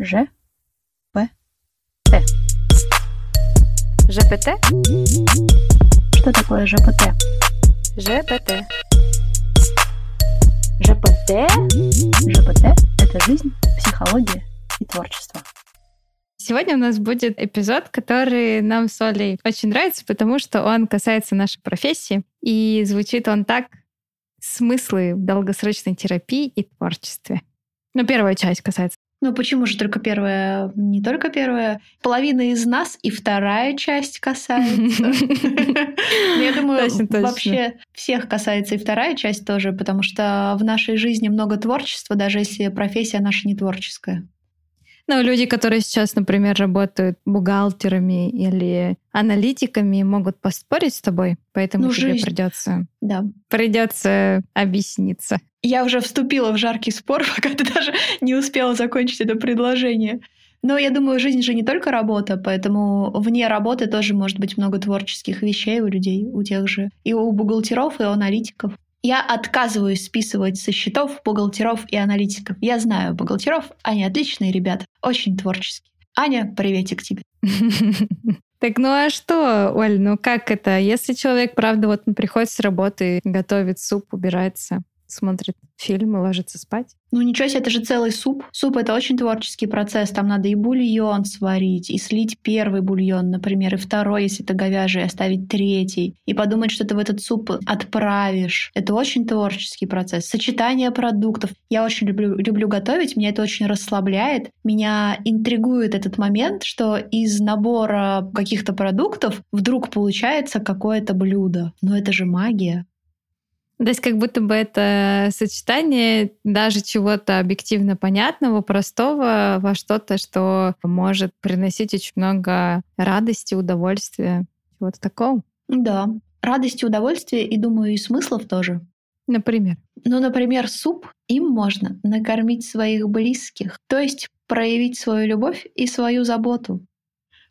Ж. П. Т. ЖПТ? Что такое ЖПТ? ЖПТ. ЖПТ? ЖПТ – это жизнь, психология и творчество. Сегодня у нас будет эпизод, который нам с Олей очень нравится, потому что он касается нашей профессии. И звучит он так «Смыслы в долгосрочной терапии и творчестве». Ну, первая часть касается ну почему же только первая? Не только первая. Половина из нас и вторая часть касается. Ну, я думаю, вообще всех касается и вторая часть тоже, потому что в нашей жизни много творчества, даже если профессия наша не творческая. Ну, люди, которые сейчас, например, работают бухгалтерами или аналитиками, могут поспорить с тобой, поэтому ну, тебе жизнь. придется, да. придется объясниться. Я уже вступила в жаркий спор, пока ты даже не успела закончить это предложение. Но я думаю, жизнь же не только работа, поэтому вне работы тоже может быть много творческих вещей у людей, у тех же, и у бухгалтеров, и у аналитиков. Я отказываюсь списывать со счетов бухгалтеров и аналитиков. Я знаю бухгалтеров, они отличные ребята, очень творческие. Аня, приветик тебе. Так ну а что, Оль, ну как это? Если человек, правда, вот он приходит с работы, готовит суп, убирается, смотрит фильм и ложится спать. Ну ничего себе, это же целый суп. Суп — это очень творческий процесс. Там надо и бульон сварить, и слить первый бульон, например, и второй, если это говяжий, оставить третий. И подумать, что ты в этот суп отправишь. Это очень творческий процесс. Сочетание продуктов. Я очень люблю, люблю готовить, меня это очень расслабляет. Меня интригует этот момент, что из набора каких-то продуктов вдруг получается какое-то блюдо. Но это же магия. То есть как будто бы это сочетание даже чего-то объективно понятного, простого во что-то, что может приносить очень много радости, удовольствия, чего-то такого. Да, радости, удовольствия и, думаю, и смыслов тоже. Например? Ну, например, суп. Им можно накормить своих близких, то есть проявить свою любовь и свою заботу.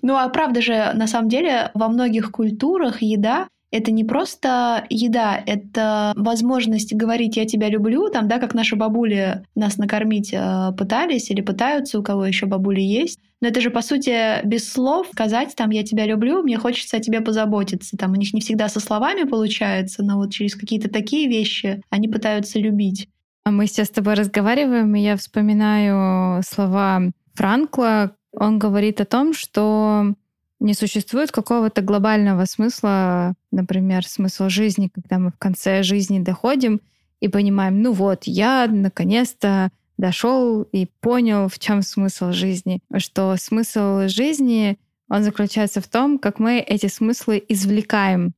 Ну а правда же, на самом деле, во многих культурах еда это не просто еда, это возможность говорить «я тебя люблю», там, да, как наши бабули нас накормить э, пытались или пытаются, у кого еще бабули есть. Но это же, по сути, без слов сказать там «я тебя люблю», «мне хочется о тебе позаботиться». Там у них не всегда со словами получается, но вот через какие-то такие вещи они пытаются любить. А мы сейчас с тобой разговариваем, и я вспоминаю слова Франкла. Он говорит о том, что не существует какого-то глобального смысла, например, смысла жизни, когда мы в конце жизни доходим и понимаем, ну вот, я наконец-то дошел и понял, в чем смысл жизни. Что смысл жизни, он заключается в том, как мы эти смыслы извлекаем.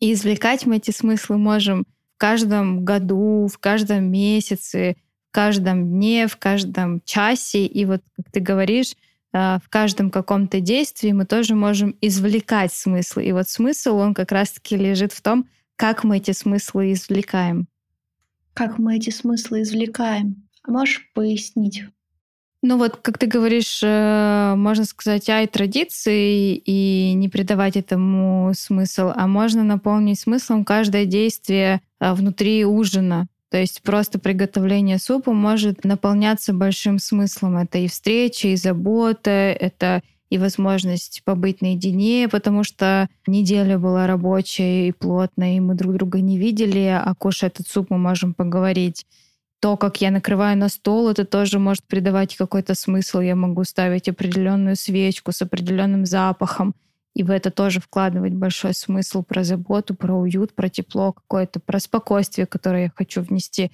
И извлекать мы эти смыслы можем в каждом году, в каждом месяце, в каждом дне, в каждом часе. И вот, как ты говоришь, в каждом каком-то действии мы тоже можем извлекать смыслы. И вот смысл, он как раз-таки лежит в том, как мы эти смыслы извлекаем. Как мы эти смыслы извлекаем? Можешь пояснить? Ну вот, как ты говоришь, э, можно сказать, ай традиции и не придавать этому смысл, а можно наполнить смыслом каждое действие а, внутри ужина. То есть просто приготовление супа может наполняться большим смыслом. Это и встреча, и забота, это и возможность побыть наедине, потому что неделя была рабочая и плотная, и мы друг друга не видели, а кушая этот суп мы можем поговорить. То, как я накрываю на стол, это тоже может придавать какой-то смысл. Я могу ставить определенную свечку с определенным запахом и в это тоже вкладывать большой смысл про заботу, про уют, про тепло какое-то, про спокойствие, которое я хочу внести.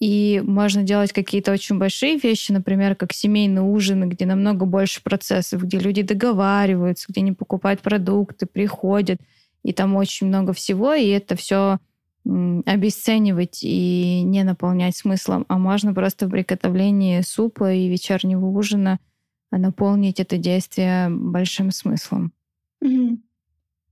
И можно делать какие-то очень большие вещи, например, как семейные ужины, где намного больше процессов, где люди договариваются, где они покупают продукты, приходят, и там очень много всего, и это все обесценивать и не наполнять смыслом, а можно просто в приготовлении супа и вечернего ужина наполнить это действие большим смыслом. Угу.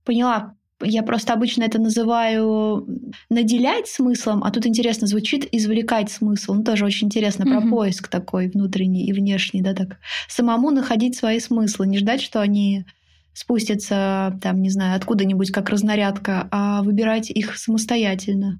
Поняла. Я просто обычно это называю наделять смыслом, а тут интересно звучит извлекать смысл. Ну, тоже очень интересно про поиск такой внутренний и внешний, да, так. Самому находить свои смыслы, не ждать, что они спустятся, там, не знаю, откуда-нибудь как разнарядка, а выбирать их самостоятельно.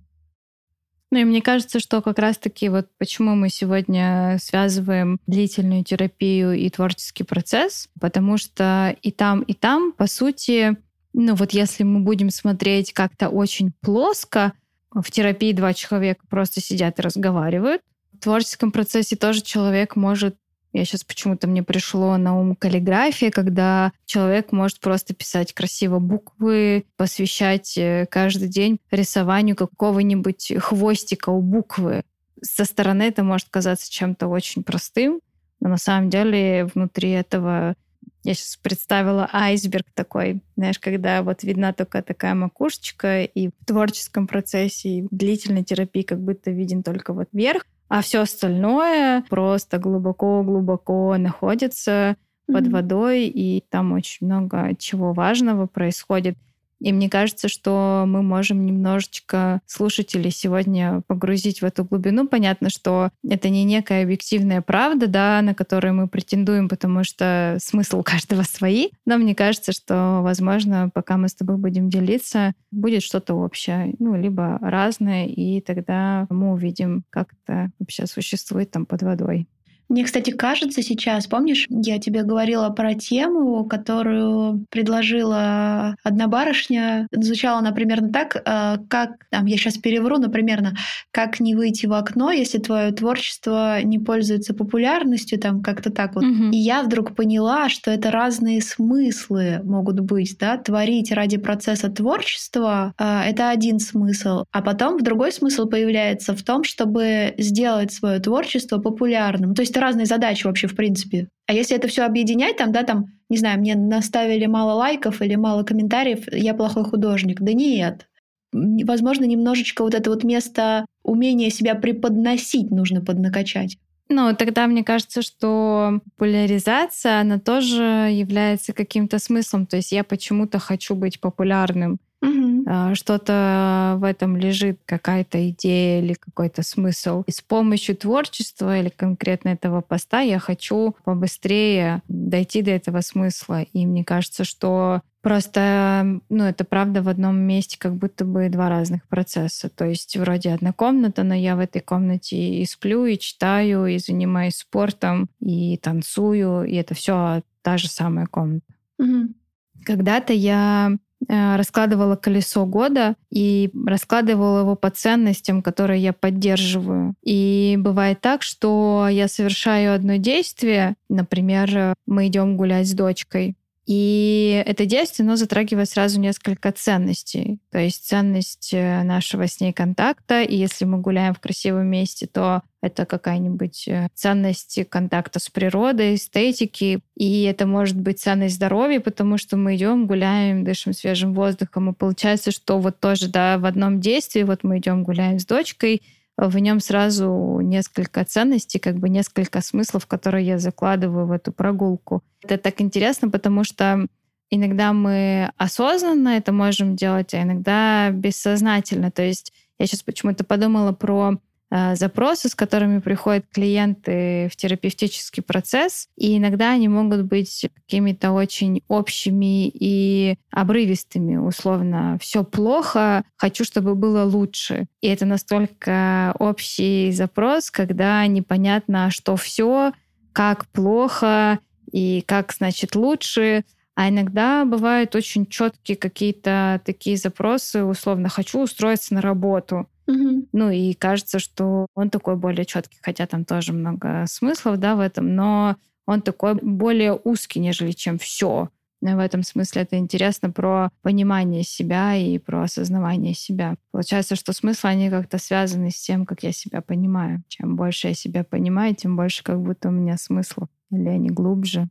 Ну и мне кажется, что как раз-таки вот почему мы сегодня связываем длительную терапию и творческий процесс, потому что и там, и там, по сути, ну вот если мы будем смотреть как-то очень плоско, в терапии два человека просто сидят и разговаривают. В творческом процессе тоже человек может я сейчас почему-то мне пришло на ум каллиграфия, когда человек может просто писать красиво буквы, посвящать э, каждый день рисованию какого-нибудь хвостика у буквы. Со стороны это может казаться чем-то очень простым, но на самом деле внутри этого я сейчас представила айсберг такой, знаешь, когда вот видна только такая макушечка, и в творческом процессе, и в длительной терапии как будто виден только вот верх, а все остальное просто глубоко-глубоко находится mm-hmm. под водой, и там очень много чего важного происходит. И мне кажется, что мы можем немножечко слушателей сегодня погрузить в эту глубину. Понятно, что это не некая объективная правда, да, на которую мы претендуем, потому что смысл у каждого свои. Но мне кажется, что, возможно, пока мы с тобой будем делиться, будет что-то общее, ну, либо разное, и тогда мы увидим, как это вообще существует там под водой. Мне, кстати, кажется сейчас, помнишь, я тебе говорила про тему, которую предложила одна барышня. Звучала она примерно так, э, как, там, я сейчас перевру, но примерно, как не выйти в окно, если твое творчество не пользуется популярностью, там как-то так вот. Угу. И я вдруг поняла, что это разные смыслы могут быть, да, творить ради процесса творчества э, — это один смысл, а потом в другой смысл появляется в том, чтобы сделать свое творчество популярным. То есть разные задачи вообще, в принципе. А если это все объединять, там, да, там, не знаю, мне наставили мало лайков или мало комментариев, я плохой художник. Да нет. Возможно, немножечко вот это вот место умения себя преподносить нужно поднакачать. Ну, тогда мне кажется, что популяризация, она тоже является каким-то смыслом. То есть я почему-то хочу быть популярным. Угу. Что-то в этом лежит, какая-то идея или какой-то смысл. И с помощью творчества или конкретно этого поста я хочу побыстрее дойти до этого смысла. И мне кажется, что Просто, ну, это правда в одном месте как будто бы два разных процесса. То есть вроде одна комната, но я в этой комнате и сплю, и читаю, и занимаюсь спортом, и танцую, и это все та же самая комната. Угу. Когда-то я раскладывала колесо года и раскладывала его по ценностям, которые я поддерживаю. И бывает так, что я совершаю одно действие, например, мы идем гулять с дочкой, и это действие, оно затрагивает сразу несколько ценностей. То есть ценность э, нашего с ней контакта, и если мы гуляем в красивом месте, то это какая-нибудь э, ценность контакта с природой, эстетики, и это может быть ценность здоровья, потому что мы идем, гуляем, дышим свежим воздухом, и получается, что вот тоже, да, в одном действии, вот мы идем, гуляем с дочкой, в нем сразу несколько ценностей, как бы несколько смыслов, которые я закладываю в эту прогулку. Это так интересно, потому что иногда мы осознанно это можем делать, а иногда бессознательно. То есть я сейчас почему-то подумала про запросы, с которыми приходят клиенты в терапевтический процесс. И иногда они могут быть какими-то очень общими и обрывистыми. Условно, все плохо, хочу, чтобы было лучше. И это настолько общий запрос, когда непонятно, что все, как плохо и как, значит, лучше. А иногда бывают очень четкие какие-то такие запросы, условно, хочу устроиться на работу. Угу. Ну и кажется, что он такой более четкий, хотя там тоже много смыслов, да, в этом, но он такой более узкий, нежели чем все. В этом смысле это интересно про понимание себя и про осознавание себя. Получается, что смыслы, они как-то связаны с тем, как я себя понимаю. Чем больше я себя понимаю, тем больше как будто у меня смысла. Или они глубже.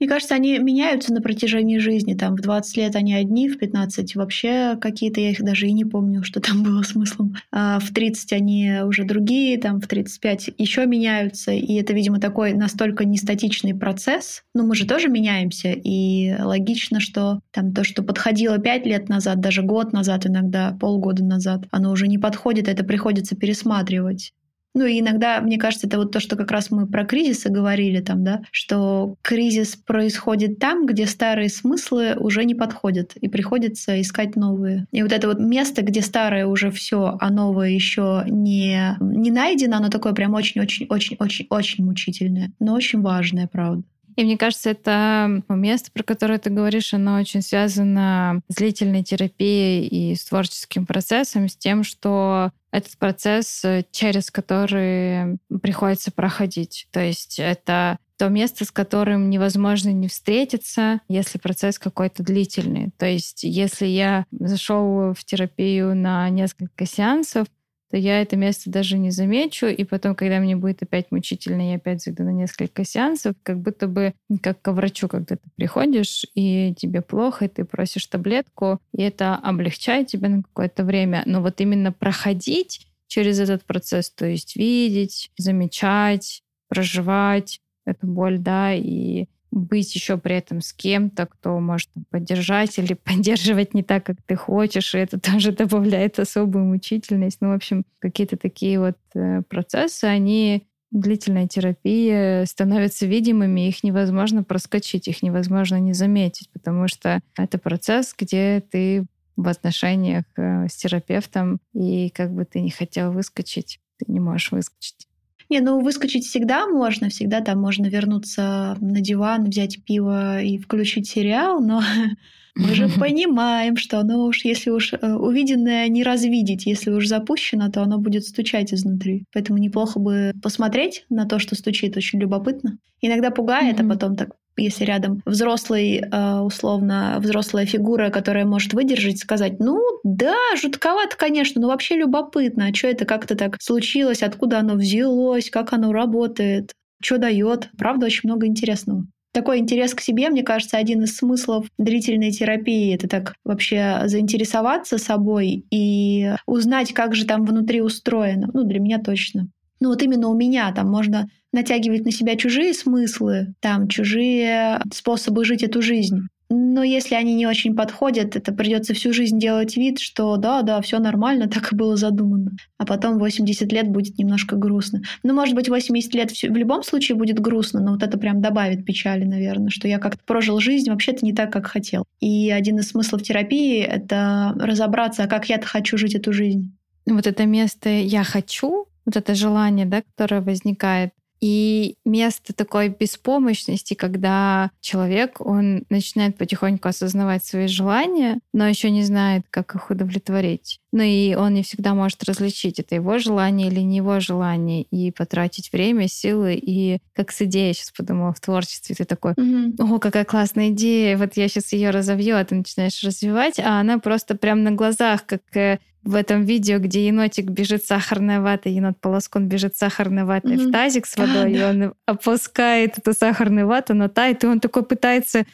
Мне кажется, они меняются на протяжении жизни. Там в 20 лет они одни, в 15 вообще какие-то, я их даже и не помню, что там было смыслом. А в 30 они уже другие, там в 35 еще меняются. И это, видимо, такой настолько нестатичный процесс. Но мы же тоже меняемся. И логично, что там то, что подходило 5 лет назад, даже год назад иногда, полгода назад, оно уже не подходит, это приходится пересматривать. Ну и иногда, мне кажется, это вот то, что как раз мы про кризисы говорили там, да, что кризис происходит там, где старые смыслы уже не подходят, и приходится искать новые. И вот это вот место, где старое уже все, а новое еще не, не найдено, оно такое прям очень-очень-очень-очень-очень мучительное, но очень важное, правда. И мне кажется, это место, про которое ты говоришь, оно очень связано с длительной терапией и с творческим процессом, с тем, что этот процесс, э, через который приходится проходить. То есть это то место, с которым невозможно не встретиться, если процесс какой-то длительный. То есть если я зашел в терапию на несколько сеансов, то я это место даже не замечу, и потом, когда мне будет опять мучительно, я опять зайду на несколько сеансов, как будто бы как к врачу, когда ты приходишь, и тебе плохо, и ты просишь таблетку, и это облегчает тебя на какое-то время. Но вот именно проходить через этот процесс, то есть видеть, замечать, проживать эту боль, да, и быть еще при этом с кем-то, кто может поддержать или поддерживать не так, как ты хочешь, и это тоже добавляет особую мучительность. Ну, в общем, какие-то такие вот э, процессы, они длительная терапия становятся видимыми, их невозможно проскочить, их невозможно не заметить, потому что это процесс, где ты в отношениях э, с терапевтом, и как бы ты не хотел выскочить, ты не можешь выскочить. Не, ну выскочить всегда можно, всегда там можно вернуться на диван, взять пиво и включить сериал, но мы же понимаем, что оно уж, если уж э, увиденное не развидеть, если уж запущено, то оно будет стучать изнутри. Поэтому неплохо бы посмотреть на то, что стучит, очень любопытно. Иногда пугает, mm-hmm. а потом так если рядом взрослый, э, условно, взрослая фигура, которая может выдержать, сказать, ну да, жутковато, конечно, но вообще любопытно, а что это как-то так случилось, откуда оно взялось, как оно работает, что дает. Правда, очень много интересного. Такой интерес к себе, мне кажется, один из смыслов длительной терапии. Это так вообще заинтересоваться собой и узнать, как же там внутри устроено. Ну, для меня точно. Ну, вот именно у меня там можно натягивать на себя чужие смыслы, там чужие способы жить эту жизнь. Но если они не очень подходят, это придется всю жизнь делать вид, что да, да, все нормально, так и было задумано. А потом 80 лет будет немножко грустно. Ну, может быть, 80 лет в любом случае будет грустно, но вот это прям добавит печали, наверное, что я как-то прожил жизнь вообще-то не так, как хотел. И один из смыслов терапии — это разобраться, а как я-то хочу жить эту жизнь. Вот это место «я хочу», вот это желание, да, которое возникает, и место такой беспомощности, когда человек, он начинает потихоньку осознавать свои желания, но еще не знает, как их удовлетворить. Ну и он не всегда может различить, это его желание или не его желание, и потратить время, силы. И как с идеей, я сейчас подумала, в творчестве ты такой, mm-hmm. о, какая классная идея, вот я сейчас ее разовью, а ты начинаешь развивать, а она просто прям на глазах, как э, в этом видео, где енотик бежит сахарной ватой, енот полоскон бежит сахарной ватой mm-hmm. в тазик с водой, а, и да. он опускает эту сахарную вату, она тает, и он такой пытается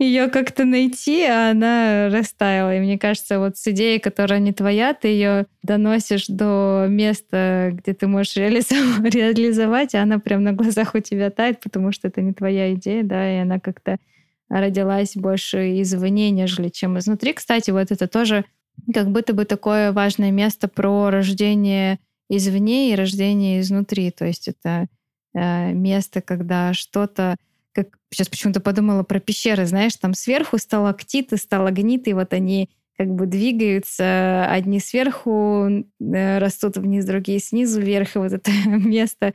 ее как-то найти, а она растаяла. И мне кажется, вот с идеей, которая не твоя, ты ее доносишь до места, где ты можешь реализовать, реализовать, а она прям на глазах у тебя тает, потому что это не твоя идея, да, и она как-то родилась больше извне, нежели чем изнутри. Кстати, вот это тоже как будто бы такое важное место про рождение извне и рождение изнутри. То есть это э, место, когда что-то, как сейчас почему-то подумала про пещеры, знаешь, там сверху сталактиты, сталагниты, вот они как бы двигаются, одни сверху э, растут вниз, другие снизу вверх, и вот это место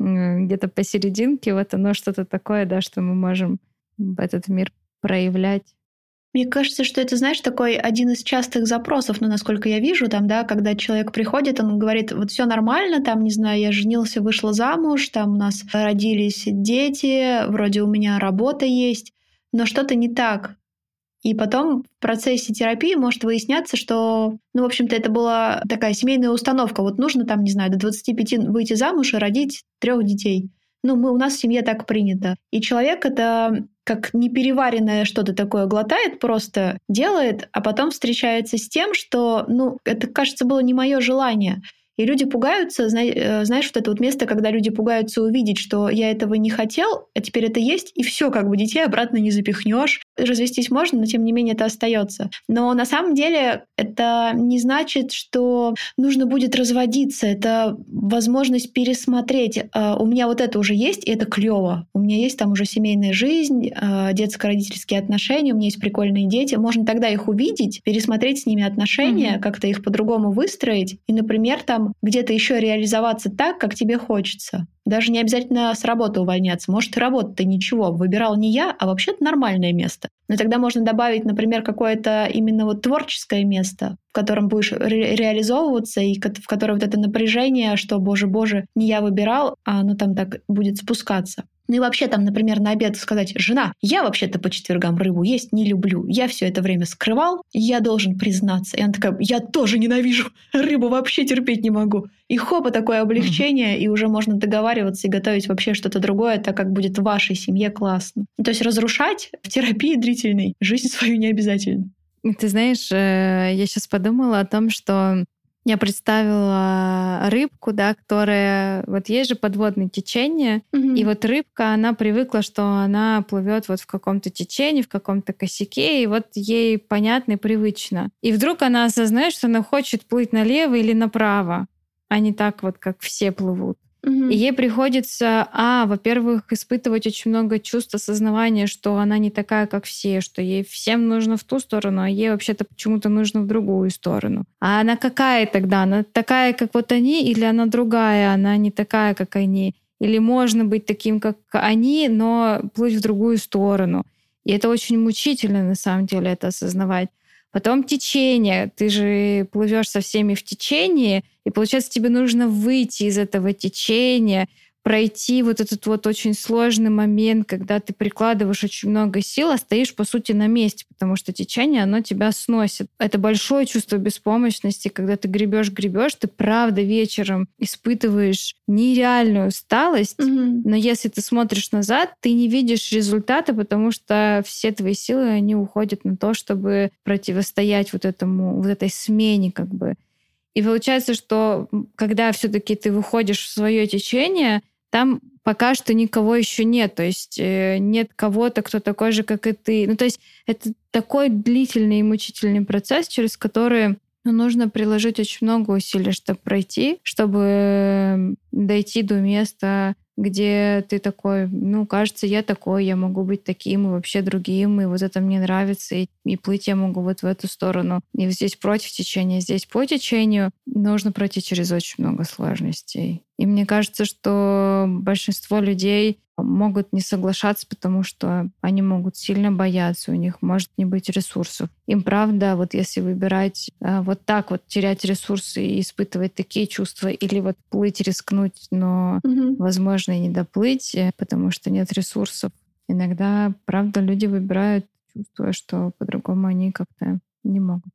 э, где-то посерединке, вот оно что-то такое, да, что мы можем в этот мир проявлять. Мне кажется, что это, знаешь, такой один из частых запросов, ну, насколько я вижу, там, да, когда человек приходит, он говорит, вот все нормально, там, не знаю, я женился, вышла замуж, там у нас родились дети, вроде у меня работа есть, но что-то не так. И потом в процессе терапии может выясняться, что, ну, в общем-то, это была такая семейная установка. Вот нужно там, не знаю, до 25 выйти замуж и родить трех детей. Ну, мы, у нас в семье так принято. И человек это как непереваренное что-то такое глотает, просто делает, а потом встречается с тем, что, ну, это, кажется, было не мое желание. И люди пугаются, э, знаешь, вот это вот место, когда люди пугаются увидеть, что я этого не хотел, а теперь это есть, и все, как бы детей обратно не запихнешь. Развестись можно, но тем не менее это остается. Но на самом деле это не значит, что нужно будет разводиться. Это возможность пересмотреть. А, у меня вот это уже есть, и это клево. У меня есть там уже семейная жизнь, а, детско-родительские отношения, у меня есть прикольные дети. Можно тогда их увидеть, пересмотреть с ними отношения, mm-hmm. как-то их по-другому выстроить, и, например, там где-то еще реализоваться так, как тебе хочется. Даже не обязательно с работы увольняться. Может, работа-то ничего, выбирал не я, а вообще-то нормальное место. Но тогда можно добавить, например, какое-то именно вот творческое место, в котором будешь ре- реализовываться, и в которое вот это напряжение, что, боже, боже, не я выбирал, а оно там так будет спускаться. Ну и вообще там, например, на обед сказать, жена, я вообще-то по четвергам рыбу есть не люблю. Я все это время скрывал, я должен признаться. И она такая, я тоже ненавижу рыбу, вообще терпеть не могу. И хопа, такое облегчение, и уже можно договариваться и готовить вообще что-то другое, так как будет в вашей семье классно. Ну, то есть разрушать в терапии длительной жизнь свою не обязательно. Ты знаешь, э, я сейчас подумала о том, что я представила рыбку, да, которая... Вот есть же подводное течение, mm-hmm. и вот рыбка, она привыкла, что она плывет вот в каком-то течении, в каком-то косяке, и вот ей понятно и привычно. И вдруг она осознает, что она хочет плыть налево или направо, а не так вот, как все плывут. Угу. И ей приходится, а, во-первых, испытывать очень много чувств осознавания, что она не такая, как все, что ей всем нужно в ту сторону, а ей вообще-то почему-то нужно в другую сторону. А она какая тогда? Она такая, как вот они, или она другая, она не такая, как они? Или можно быть таким, как они, но плыть в другую сторону? И это очень мучительно, на самом деле, это осознавать. Потом течение. Ты же плывешь со всеми в течение, и получается, тебе нужно выйти из этого течения, пройти вот этот вот очень сложный момент, когда ты прикладываешь очень много сил, а стоишь, по сути, на месте, потому что течение, оно тебя сносит. Это большое чувство беспомощности, когда ты гребешь, гребешь, ты правда вечером испытываешь нереальную усталость, mm-hmm. но если ты смотришь назад, ты не видишь результата, потому что все твои силы, они уходят на то, чтобы противостоять вот этому, вот этой смене как бы. И получается, что когда все-таки ты выходишь в свое течение, там пока что никого еще нет, то есть э, нет кого-то, кто такой же, как и ты. Ну, то есть это такой длительный и мучительный процесс, через который ну, нужно приложить очень много усилий, чтобы пройти, чтобы дойти до места, где ты такой, ну, кажется, я такой, я могу быть таким и вообще другим, и вот это мне нравится, и, и плыть я могу вот в эту сторону. И здесь против течения, здесь по течению. Нужно пройти через очень много сложностей. И мне кажется, что большинство людей могут не соглашаться, потому что они могут сильно бояться, у них может не быть ресурсов. Им правда, вот если выбирать э, вот так вот терять ресурсы и испытывать такие чувства, или вот плыть, рискнуть, но, угу. возможно, и не доплыть, э, потому что нет ресурсов. Иногда, правда, люди выбирают, чувствуя, что по-другому они как-то не могут.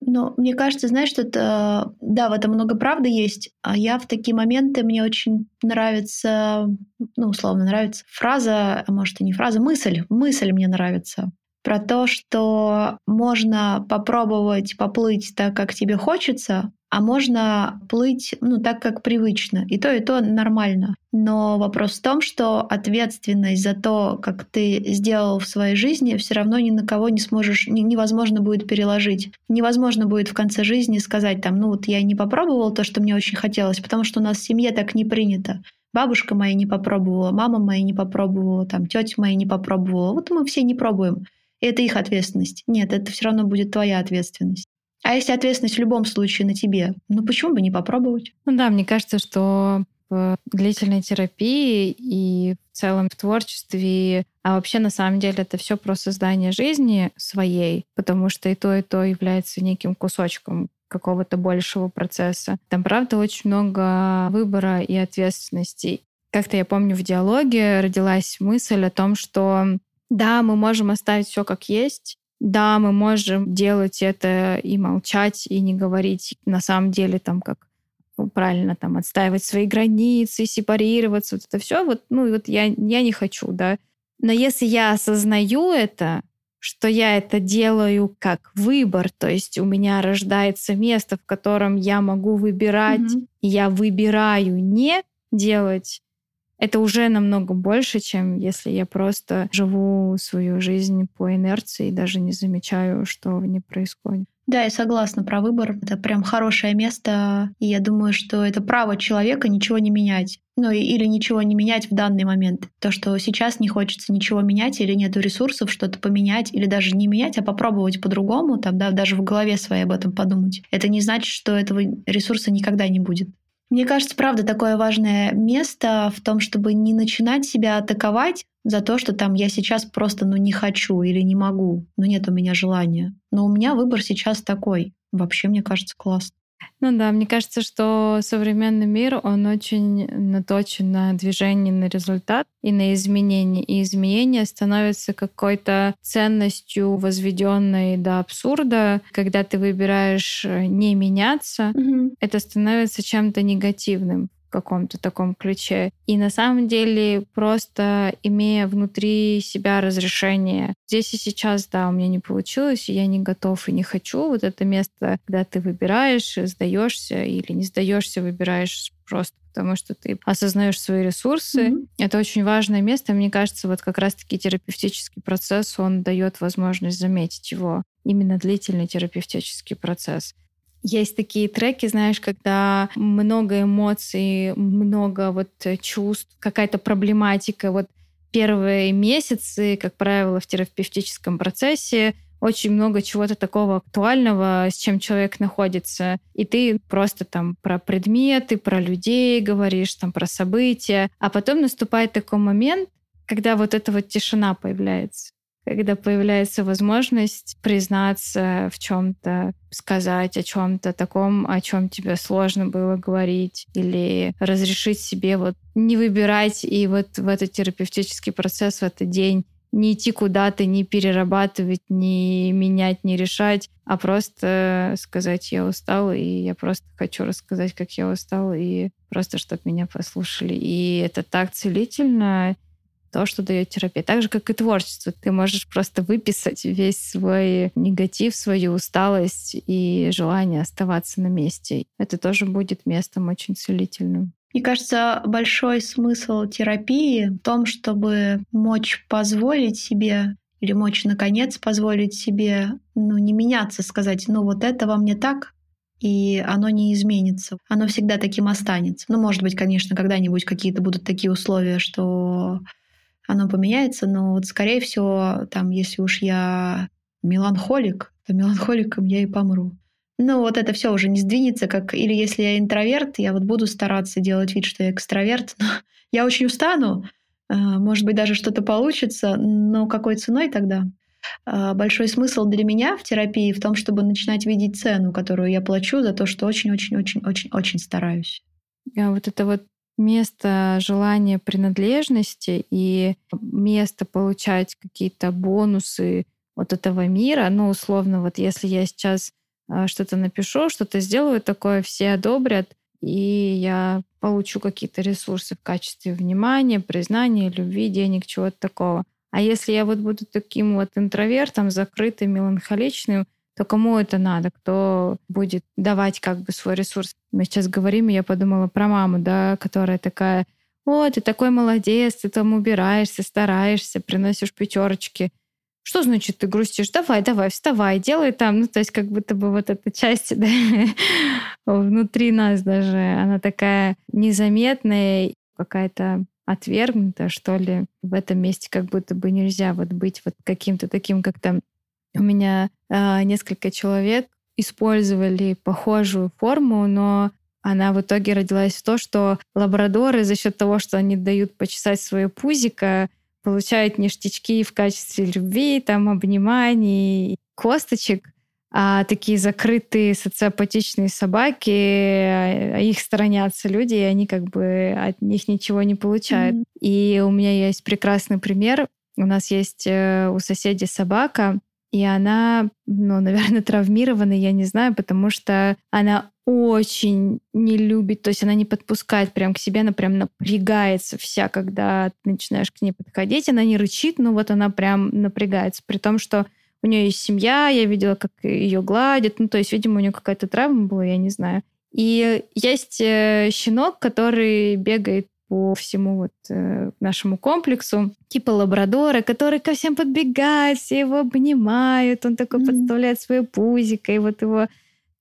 Но мне кажется, знаешь, что это, да, в этом много правды есть, а я в такие моменты, мне очень нравится, ну, условно, нравится фраза, а может и не фраза, мысль, мысль мне нравится про то, что можно попробовать поплыть так, как тебе хочется, а можно плыть ну, так, как привычно. И то, и то нормально. Но вопрос в том, что ответственность за то, как ты сделал в своей жизни, все равно ни на кого не сможешь, невозможно будет переложить. Невозможно будет в конце жизни сказать, там, ну вот я не попробовал то, что мне очень хотелось, потому что у нас в семье так не принято. Бабушка моя не попробовала, мама моя не попробовала, там, тетя моя не попробовала. Вот мы все не пробуем. И это их ответственность. Нет, это все равно будет твоя ответственность. А если ответственность в любом случае на тебе, ну почему бы не попробовать? Ну да, мне кажется, что в длительной терапии и в целом в творчестве, а вообще на самом деле это все про создание жизни своей, потому что и то, и то является неким кусочком какого-то большего процесса. Там, правда, очень много выбора и ответственности. Как-то я помню в диалоге родилась мысль о том, что да, мы можем оставить все как есть, да, мы можем делать это и молчать, и не говорить на самом деле там как ну, правильно там отстаивать свои границы, сепарироваться, вот это все, вот, ну, вот я, я не хочу, да. Но если я осознаю это, что я это делаю как выбор, то есть у меня рождается место, в котором я могу выбирать, mm-hmm. я выбираю не делать, это уже намного больше, чем если я просто живу свою жизнь по инерции и даже не замечаю, что в ней происходит. Да, я согласна про выбор. Это прям хорошее место. И я думаю, что это право человека ничего не менять. Ну или ничего не менять в данный момент. То, что сейчас не хочется ничего менять или нету ресурсов что-то поменять, или даже не менять, а попробовать по-другому, там, да, даже в голове своей об этом подумать. Это не значит, что этого ресурса никогда не будет. Мне кажется, правда, такое важное место в том, чтобы не начинать себя атаковать за то, что там я сейчас просто ну не хочу или не могу, но нет у меня желания. Но у меня выбор сейчас такой. Вообще, мне кажется, классно. Ну да, мне кажется, что современный мир, он очень наточен на движение, на результат и на изменения. И изменения становятся какой-то ценностью, возведенной до абсурда. Когда ты выбираешь э, не меняться, mm-hmm. это становится чем-то негативным каком-то таком ключе. И на самом деле просто имея внутри себя разрешение, здесь и сейчас, да, у меня не получилось, и я не готов и не хочу. Вот это место, когда ты выбираешь, сдаешься или не сдаешься, выбираешь просто потому что ты осознаешь свои ресурсы. Mm-hmm. Это очень важное место. Мне кажется, вот как раз-таки терапевтический процесс, он дает возможность заметить его. Именно длительный терапевтический процесс. Есть такие треки, знаешь, когда много эмоций, много вот чувств, какая-то проблематика. Вот первые месяцы, как правило, в терапевтическом процессе очень много чего-то такого актуального, с чем человек находится. И ты просто там про предметы, про людей говоришь, там про события. А потом наступает такой момент, когда вот эта вот тишина появляется когда появляется возможность признаться в чем-то, сказать о чем-то таком, о чем тебе сложно было говорить, или разрешить себе вот не выбирать и вот в этот терапевтический процесс в этот день не идти куда-то, не перерабатывать, не менять, не решать, а просто сказать, я устал, и я просто хочу рассказать, как я устал, и просто, чтобы меня послушали. И это так целительно, то, что дает терапия. Так же, как и творчество. Ты можешь просто выписать весь свой негатив, свою усталость и желание оставаться на месте. Это тоже будет местом очень целительным. Мне кажется, большой смысл терапии в том, чтобы мочь позволить себе или мочь, наконец, позволить себе ну, не меняться, сказать, ну вот это во мне так, и оно не изменится. Оно всегда таким останется. Ну, может быть, конечно, когда-нибудь какие-то будут такие условия, что оно поменяется, но вот скорее всего, там, если уж я меланхолик, то меланхоликом я и помру. Ну, вот это все уже не сдвинется, как или если я интроверт, я вот буду стараться делать вид, что я экстраверт, но я очень устану, а, может быть, даже что-то получится, но какой ценой тогда? А, большой смысл для меня в терапии в том, чтобы начинать видеть цену, которую я плачу за то, что очень-очень-очень-очень-очень стараюсь. А вот это вот место желания принадлежности и место получать какие-то бонусы от этого мира. Ну, условно, вот если я сейчас а, что-то напишу, что-то сделаю такое, все одобрят, и я получу какие-то ресурсы в качестве внимания, признания, любви, денег, чего-то такого. А если я вот буду таким вот интровертом, закрытым, меланхоличным, то кому это надо, кто будет давать как бы свой ресурс. Мы сейчас говорим, и я подумала про маму, да, которая такая, о, ты такой молодец, ты там убираешься, стараешься, приносишь пятерочки. Что значит ты грустишь? Давай, давай, вставай, делай там. Ну, то есть как будто бы вот эта часть да, внутри нас даже, она такая незаметная, какая-то отвергнутая, что ли. В этом месте как будто бы нельзя вот быть вот каким-то таким как-то у меня э, несколько человек использовали похожую форму, но она в итоге родилась в то, что лабрадоры за счет того, что они дают почесать свое пузико, получают ништячки в качестве любви, там, обниманий, косточек, а такие закрытые социопатичные собаки, а, их сторонятся люди, и они как бы от них ничего не получают. Mm-hmm. И у меня есть прекрасный пример. У нас есть э, у соседей собака, и она, ну, наверное, травмирована, я не знаю, потому что она очень не любит, то есть она не подпускает прям к себе, она прям напрягается вся, когда ты начинаешь к ней подходить. Она не рычит, но вот она прям напрягается. При том, что у нее есть семья, я видела, как ее гладят. Ну, то есть, видимо, у нее какая-то травма была, я не знаю. И есть э, щенок, который бегает по всему вот э, нашему комплексу, типа лабрадора, который ко всем подбегает, все его обнимают, он такой mm-hmm. подставляет свое пузико, и вот его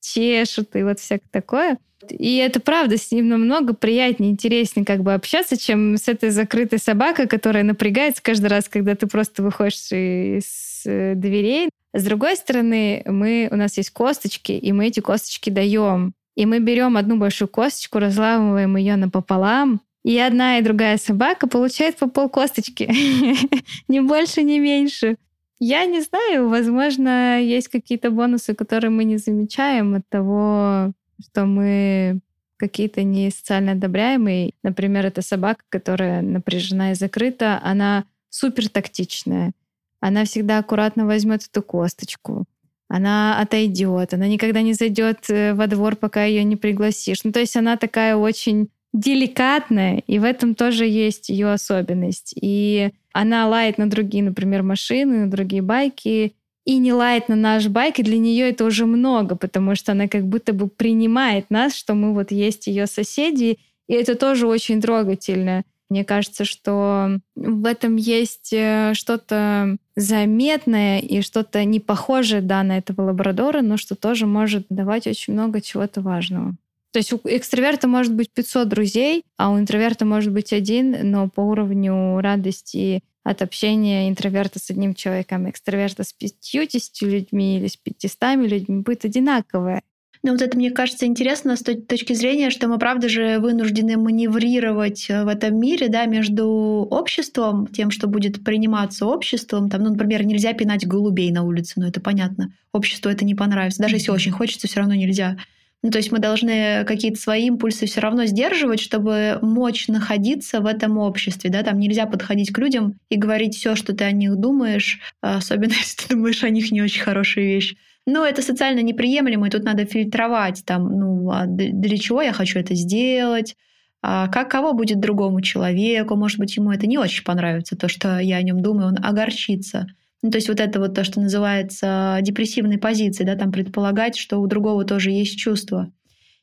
чешут, и вот всякое такое. И это правда, с ним намного приятнее, интереснее как бы общаться, чем с этой закрытой собакой, которая напрягается каждый раз, когда ты просто выходишь из э, дверей. С другой стороны, мы, у нас есть косточки, и мы эти косточки даем. И мы берем одну большую косточку, разламываем ее напополам, и одна и другая собака получает по пол косточки. ни больше, ни меньше. Я не знаю, возможно, есть какие-то бонусы, которые мы не замечаем от того, что мы какие-то не социально одобряемые. Например, эта собака, которая напряжена и закрыта, она супер тактичная. Она всегда аккуратно возьмет эту косточку. Она отойдет, она никогда не зайдет э, во двор, пока ее не пригласишь. Ну, то есть она такая очень деликатная, и в этом тоже есть ее особенность. И она лает на другие, например, машины, на другие байки, и не лает на наш байк, и для нее это уже много, потому что она как будто бы принимает нас, что мы вот есть ее соседи, и это тоже очень трогательно. Мне кажется, что в этом есть э, что-то заметное и что-то не похожее да, на этого лабрадора, но что тоже может давать очень много чего-то важного. То есть у экстраверта может быть 500 друзей, а у интроверта может быть один, но по уровню радости от общения интроверта с одним человеком, экстраверта с 50 людьми или с 500 людьми будет одинаковое. Ну вот это, мне кажется, интересно с той точки зрения, что мы, правда же, вынуждены маневрировать э, в этом мире, да, между обществом, тем, что будет приниматься обществом. Там, ну, например, нельзя пинать голубей на улице, но ну, это понятно. Обществу это не понравится. Даже если очень хочется, все равно нельзя. Ну, то есть мы должны какие-то свои импульсы все равно сдерживать, чтобы мочь находиться в этом обществе. Да? Там нельзя подходить к людям и говорить все, что ты о них думаешь, особенно если ты думаешь о них не очень хорошие вещи. Но это социально неприемлемо, и тут надо фильтровать, там, ну, а для чего я хочу это сделать, а как кого будет другому человеку, может быть, ему это не очень понравится, то, что я о нем думаю, он огорчится. Ну, то есть вот это вот то, что называется депрессивной позицией, да, там предполагать, что у другого тоже есть чувства.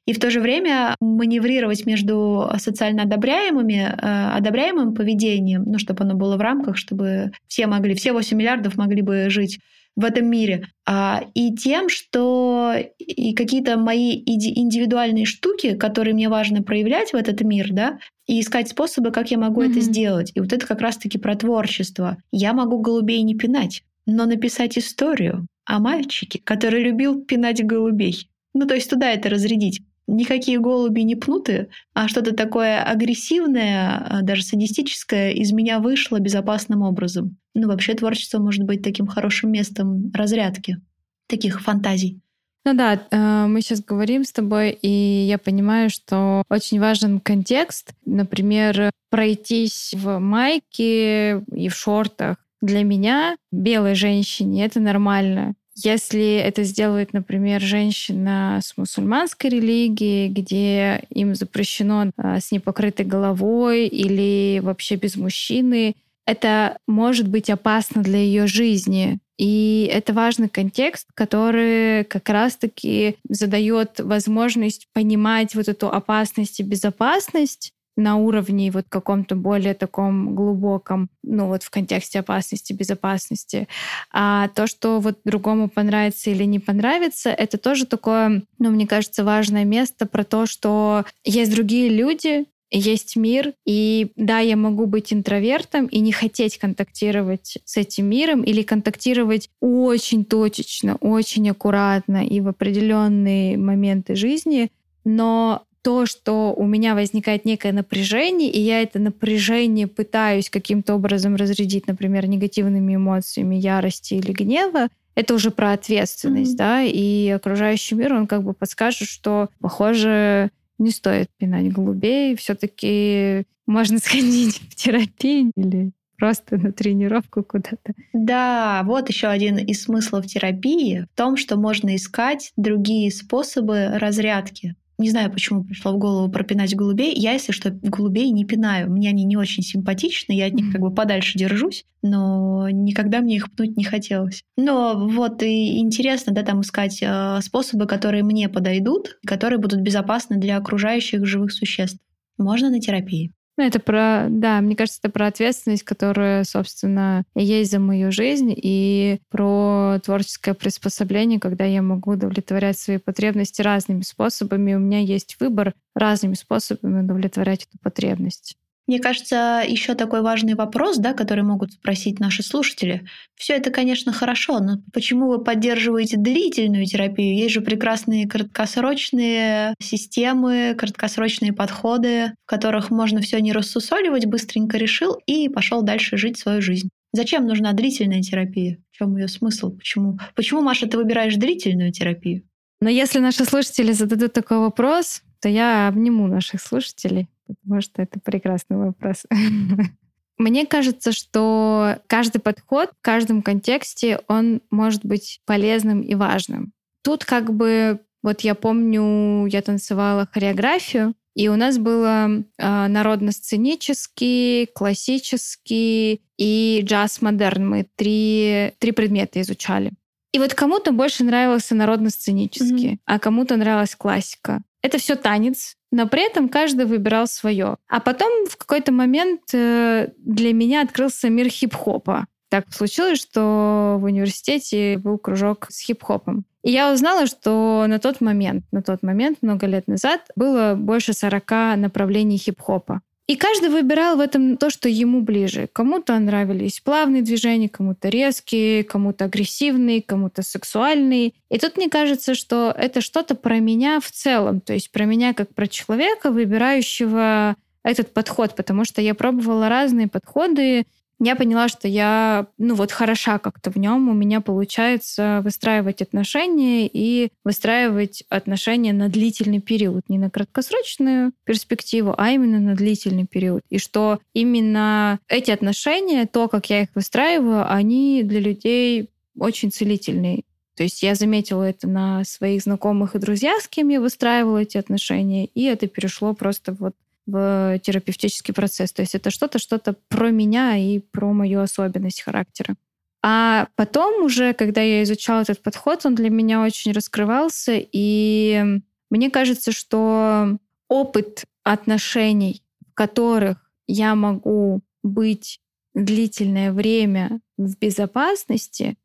И в то же время маневрировать между социально одобряемыми, э, одобряемым поведением, ну, чтобы оно было в рамках, чтобы все могли, все 8 миллиардов могли бы жить в этом мире. А, и тем, что и какие-то мои индивидуальные штуки, которые мне важно проявлять в этот мир, да, и искать способы, как я могу mm-hmm. это сделать. И вот это как раз-таки про творчество. Я могу голубей не пинать, но написать историю о мальчике, который любил пинать голубей. Ну, то есть туда это разрядить никакие голуби не пнуты, а что-то такое агрессивное, а, даже садистическое из меня вышло безопасным образом. Ну, вообще творчество может быть таким хорошим местом разрядки таких фантазий. Ну да, э, мы сейчас говорим с тобой, и я понимаю, что очень важен контекст. Например, пройтись в майке и в шортах. Для меня, белой женщине, это нормально. Если это сделает, например, женщина с мусульманской религией, где им запрещено а, с непокрытой головой или вообще без мужчины, это может быть опасно для ее жизни. И это важный контекст, который как раз-таки задает возможность понимать вот эту опасность и безопасность на уровне вот каком-то более таком глубоком, ну вот в контексте опасности, безопасности. А то, что вот другому понравится или не понравится, это тоже такое, ну, мне кажется, важное место про то, что есть другие люди, есть мир, и да, я могу быть интровертом и не хотеть контактировать с этим миром или контактировать очень точечно, очень аккуратно и в определенные моменты жизни, но то, что у меня возникает некое напряжение, и я это напряжение пытаюсь каким-то образом разрядить, например, негативными эмоциями ярости или гнева, это уже про ответственность, mm-hmm. да, и окружающий мир, он как бы подскажет, что, похоже, не стоит пинать голубей, все-таки можно сходить в терапию или просто на тренировку куда-то. Да, вот еще один из смыслов терапии в том, что можно искать другие способы разрядки. Не знаю, почему пришло в голову пропинать голубей. Я, если что, голубей не пинаю. Мне они не очень симпатичны, я от них как бы подальше держусь, но никогда мне их пнуть не хотелось. Но вот и интересно, да, там искать э, способы, которые мне подойдут, которые будут безопасны для окружающих живых существ. Можно на терапии. Ну, это про, да, мне кажется, это про ответственность, которая, собственно, есть за мою жизнь, и про творческое приспособление, когда я могу удовлетворять свои потребности разными способами. У меня есть выбор разными способами удовлетворять эту потребность. Мне кажется, еще такой важный вопрос, да, который могут спросить наши слушатели. Все это, конечно, хорошо, но почему вы поддерживаете длительную терапию? Есть же прекрасные краткосрочные системы, краткосрочные подходы, в которых можно все не рассусоливать, быстренько решил и пошел дальше жить свою жизнь. Зачем нужна длительная терапия? В чем ее смысл? Почему? Почему, Маша, ты выбираешь длительную терапию? Но если наши слушатели зададут такой вопрос, то я обниму наших слушателей потому что это прекрасный вопрос. Мне кажется, что каждый подход в каждом контексте, он может быть полезным и важным. Тут как бы, вот я помню, я танцевала хореографию, и у нас было э, народно-сценический, классический и джаз-модерн. Мы три, три предмета изучали. И вот кому-то больше нравился народно-сценический, mm-hmm. а кому-то нравилась классика. Это все танец, но при этом каждый выбирал свое. А потом в какой-то момент э, для меня открылся мир хип-хопа. Так случилось, что в университете был кружок с хип-хопом. И я узнала, что на тот момент, на тот момент, много лет назад, было больше 40 направлений хип-хопа. И каждый выбирал в этом то, что ему ближе. Кому-то нравились плавные движения, кому-то резкие, кому-то агрессивные, кому-то сексуальные. И тут мне кажется, что это что-то про меня в целом, то есть про меня как про человека, выбирающего этот подход, потому что я пробовала разные подходы, я поняла, что я, ну вот, хороша как-то в нем. У меня получается выстраивать отношения и выстраивать отношения на длительный период, не на краткосрочную перспективу, а именно на длительный период. И что именно эти отношения, то, как я их выстраиваю, они для людей очень целительные. То есть я заметила это на своих знакомых и друзьях, с кем я выстраивала эти отношения, и это перешло просто вот в терапевтический процесс. То есть это что-то, что-то про меня и про мою особенность характера. А потом уже, когда я изучала этот подход, он для меня очень раскрывался, и мне кажется, что опыт отношений, в которых я могу быть длительное время в безопасности,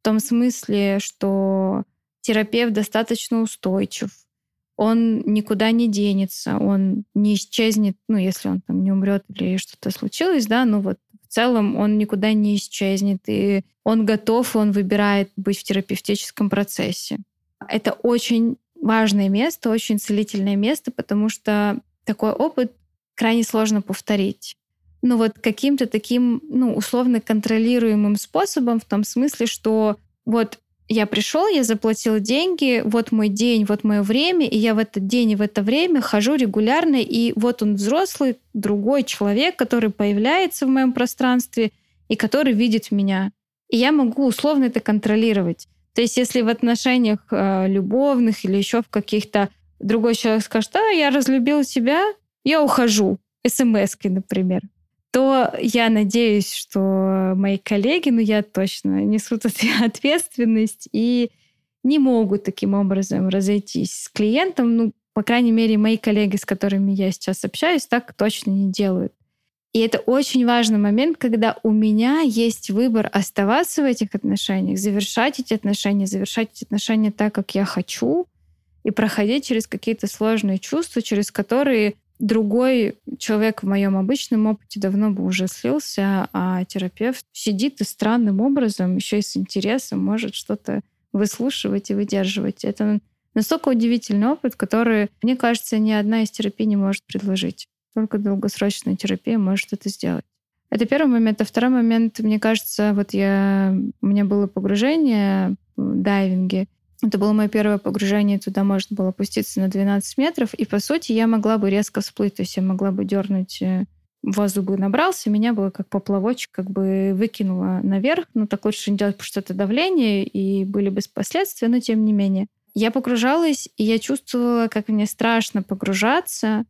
в том смысле, что терапевт достаточно устойчив, он никуда не денется, он не исчезнет, ну, если он там не умрет или что-то случилось, да, ну вот в целом он никуда не исчезнет, и он готов, и он выбирает быть в терапевтическом процессе. Это очень важное место, очень целительное место, потому что такой опыт крайне сложно повторить. Ну вот каким-то таким, ну, условно контролируемым способом, в том смысле, что вот я пришел, я заплатил деньги, вот мой день, вот мое время, и я в этот день и в это время хожу регулярно, и вот он взрослый, другой человек, который появляется в моем пространстве и который видит меня. И я могу условно это контролировать. То есть если в отношениях э, любовных или еще в каких-то другой человек скажет, да, я разлюбил тебя, я ухожу. СМСки, например то я надеюсь, что мои коллеги, ну я точно несут ответственность и не могут таким образом разойтись с клиентом. Ну, по крайней мере, мои коллеги, с которыми я сейчас общаюсь, так точно не делают. И это очень важный момент, когда у меня есть выбор оставаться в этих отношениях, завершать эти отношения, завершать эти отношения так, как я хочу, и проходить через какие-то сложные чувства, через которые другой человек в моем обычном опыте давно бы уже слился, а терапевт сидит и странным образом, еще и с интересом, может что-то выслушивать и выдерживать. Это настолько удивительный опыт, который, мне кажется, ни одна из терапий не может предложить. Только долгосрочная терапия может это сделать. Это первый момент. А второй момент, мне кажется, вот я, у меня было погружение в дайвинге, это было мое первое погружение, туда можно было опуститься на 12 метров, и, по сути, я могла бы резко всплыть, то есть я могла бы дернуть э, воздух бы набрался, меня бы как поплавочек как бы выкинуло наверх. Ну, так лучше не делать, потому что это давление, и были бы последствия, но тем не менее. Я погружалась, и я чувствовала, как мне страшно погружаться,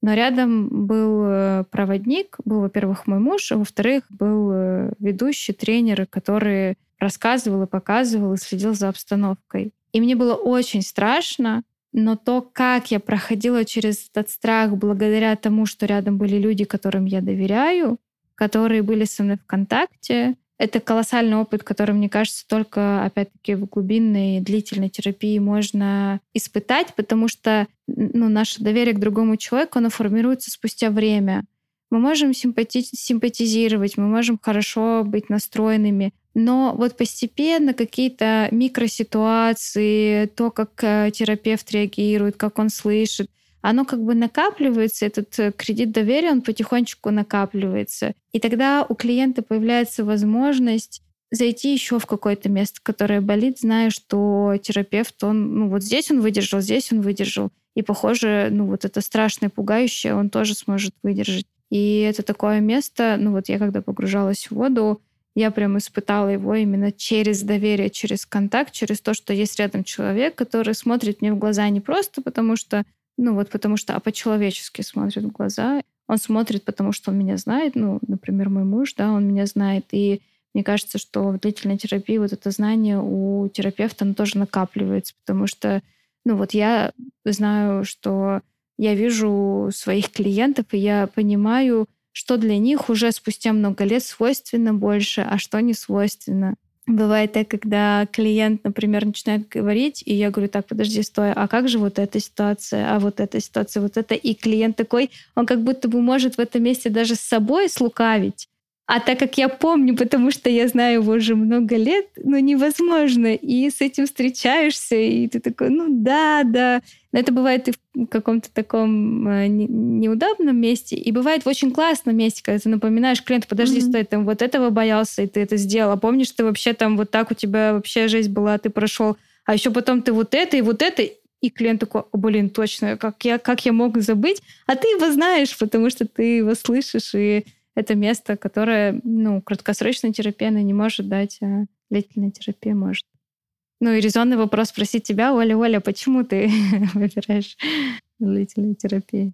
но рядом был э, проводник, был, во-первых, мой муж, а во-вторых, был э, ведущий, тренер, который рассказывал и показывал и следил за обстановкой. И мне было очень страшно, но то, как я проходила через этот страх благодаря тому, что рядом были люди, которым я доверяю, которые были со мной в контакте, это колоссальный опыт, который, мне кажется, только, опять-таки, в глубинной длительной терапии можно испытать, потому что ну, наше доверие к другому человеку, оно формируется спустя время. Мы можем симпати симпатизировать, мы можем хорошо быть настроенными, но вот постепенно какие-то микроситуации, то, как э, терапевт реагирует, как он слышит, оно как бы накапливается, этот э, кредит доверия, он потихонечку накапливается. И тогда у клиента появляется возможность зайти еще в какое-то место, которое болит, зная, что терапевт, он, ну вот здесь он выдержал, здесь он выдержал. И похоже, ну вот это страшное, пугающее, он тоже сможет выдержать. И это такое место, ну вот я когда погружалась в воду, я прям испытала его именно через доверие, через контакт, через то, что есть рядом человек, который смотрит мне в глаза не просто потому, что, ну вот потому что, а по-человечески смотрит в глаза. Он смотрит, потому что он меня знает, ну, например, мой муж, да, он меня знает. И мне кажется, что в длительной терапии вот это знание у терапевта, оно тоже накапливается, потому что, ну вот я знаю, что я вижу своих клиентов, и я понимаю, что для них уже спустя много лет свойственно больше, а что не свойственно. Бывает так, когда клиент, например, начинает говорить, и я говорю, так, подожди, стой, а как же вот эта ситуация, а вот эта ситуация, вот это, и клиент такой, он как будто бы может в этом месте даже с собой слукавить, а так как я помню, потому что я знаю его уже много лет, ну невозможно. И с этим встречаешься, и ты такой, ну да, да. Но это бывает и в каком-то таком э, неудобном месте, и бывает в очень классном месте, когда ты напоминаешь клиенту, подожди, mm-hmm. стой, там вот этого боялся, и ты это сделал. А помнишь, ты вообще там вот так у тебя вообще жизнь была, ты прошел, а еще потом ты вот это и вот это, и клиент такой, о, блин, точно, как я, как я мог забыть? А ты его знаешь, потому что ты его слышишь, и это место, которое, ну, краткосрочная терапия, она не может дать, а длительная терапия может. Ну и резонный вопрос спросить тебя, Оля, Оля, почему ты выбираешь длительную терапию?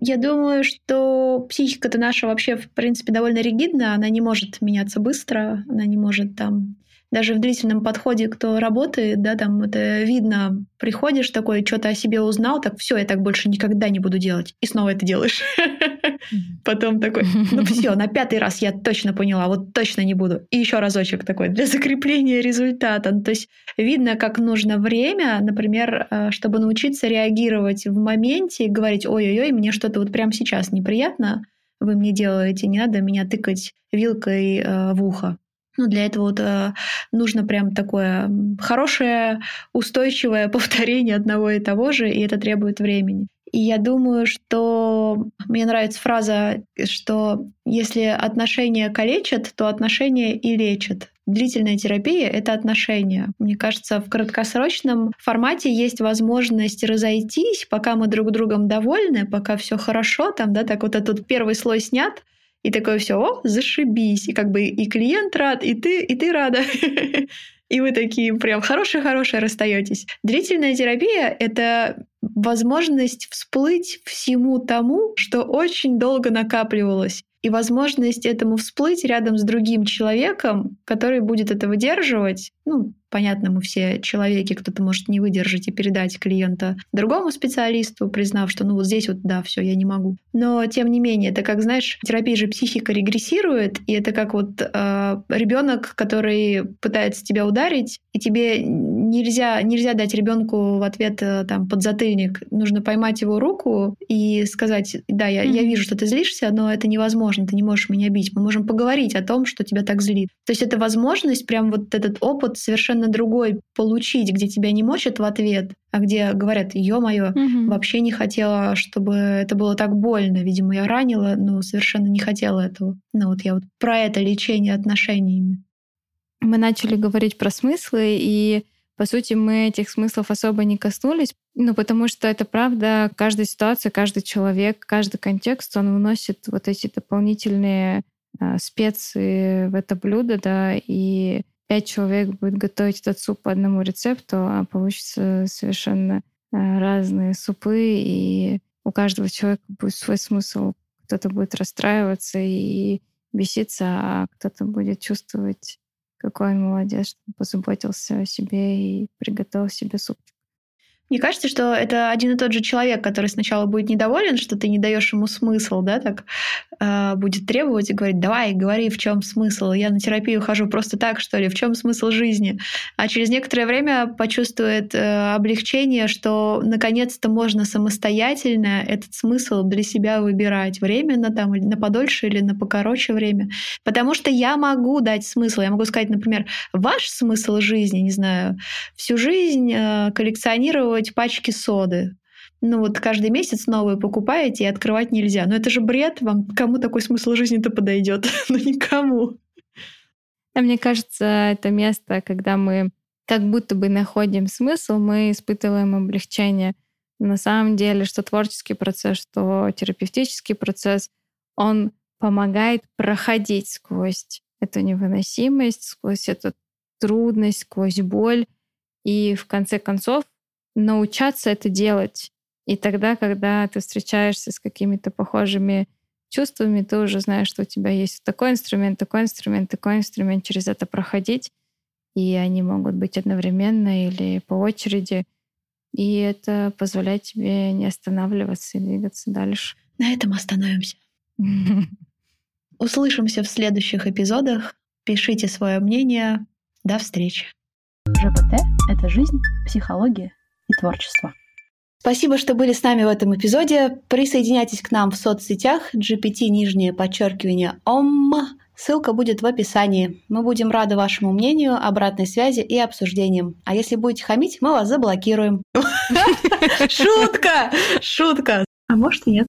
Я думаю, что психика-то наша вообще, в принципе, довольно ригидна, она не может меняться быстро, она не может там даже в длительном подходе, кто работает, да, там это видно, приходишь такой, что-то о себе узнал, так все, я так больше никогда не буду делать. И снова это делаешь. Потом такой, ну все, на пятый раз я точно поняла, вот точно не буду. И еще разочек такой для закрепления результата. Ну, то есть видно, как нужно время, например, э, чтобы научиться реагировать в моменте, говорить, ой-ой-ой, мне что-то вот прямо сейчас неприятно, вы мне делаете, не надо меня тыкать вилкой э, в ухо. Ну, для этого вот э, нужно прям такое хорошее, устойчивое повторение одного и того же, и это требует времени. И я думаю, что мне нравится фраза, что если отношения калечат, то отношения и лечат. Длительная терапия — это отношения. Мне кажется, в краткосрочном формате есть возможность разойтись, пока мы друг другом довольны, пока все хорошо, там, да, так вот этот первый слой снят, и такое все, о, зашибись. И как бы и клиент рад, и ты, и ты рада. И вы такие прям хорошие-хорошие расстаетесь. Длительная терапия — это возможность всплыть всему тому, что очень долго накапливалось и возможность этому всплыть рядом с другим человеком, который будет это выдерживать, ну, понятно, мы все человеки, кто-то может не выдержать и передать клиента другому специалисту, признав, что ну вот здесь вот да, все, я не могу. Но тем не менее, это как, знаешь, терапия же психика регрессирует, и это как вот э, ребенок, который пытается тебя ударить, и тебе нельзя, нельзя дать ребенку в ответ э, там подзатыльник. Нужно поймать его руку и сказать, да, я, mm-hmm. я вижу, что ты злишься, но это невозможно, ты не можешь меня бить. Мы можем поговорить о том, что тебя так злит. То есть это возможность, прям вот этот опыт совершенно другой получить, где тебя не мочат в ответ, а где говорят, ё-моё, mm-hmm. вообще не хотела, чтобы это было так больно. Видимо, я ранила, но совершенно не хотела этого. Ну вот я вот про это лечение отношениями. Мы начали говорить про смыслы, и по сути, мы этих смыслов особо не коснулись, ну, потому что это правда, каждая ситуация, каждый человек, каждый контекст, он вносит вот эти дополнительные э, специи в это блюдо, да, и пять человек будет готовить этот суп по одному рецепту, а получится совершенно э, разные супы, и у каждого человека будет свой смысл. Кто-то будет расстраиваться и беситься, а кто-то будет чувствовать, какой молодец, что позаботился о себе и приготовил себе супчик. Мне кажется, что это один и тот же человек, который сначала будет недоволен, что ты не даешь ему смысл, да, так э, будет требовать и говорить, давай, говори, в чем смысл. Я на терапию хожу просто так, что ли, в чем смысл жизни. А через некоторое время почувствует э, облегчение, что наконец-то можно самостоятельно этот смысл для себя выбирать временно там или на подольше или на покороче время. Потому что я могу дать смысл. Я могу сказать, например, ваш смысл жизни, не знаю, всю жизнь э, коллекционировать складировать пачки соды. Ну вот каждый месяц новые покупаете и открывать нельзя. Но это же бред. Вам кому такой смысл жизни-то подойдет? ну никому. А мне кажется, это место, когда мы как будто бы находим смысл, мы испытываем облегчение. На самом деле, что творческий процесс, что терапевтический процесс, он помогает проходить сквозь эту невыносимость, сквозь эту трудность, сквозь боль. И в конце концов научаться это делать. И тогда, когда ты встречаешься с какими-то похожими чувствами, ты уже знаешь, что у тебя есть такой инструмент, такой инструмент, такой инструмент, через это проходить. И они могут быть одновременно или по очереди. И это позволяет тебе не останавливаться и двигаться дальше. На этом остановимся. Услышимся в следующих эпизодах. Пишите свое мнение. До встречи. ЖПТ — это жизнь, психология и творчество. Спасибо, что были с нами в этом эпизоде. Присоединяйтесь к нам в соцсетях GPT нижнее подчеркивание ОМ. Ссылка будет в описании. Мы будем рады вашему мнению, обратной связи и обсуждениям. А если будете хамить, мы вас заблокируем. Шутка! Шутка! А может и нет.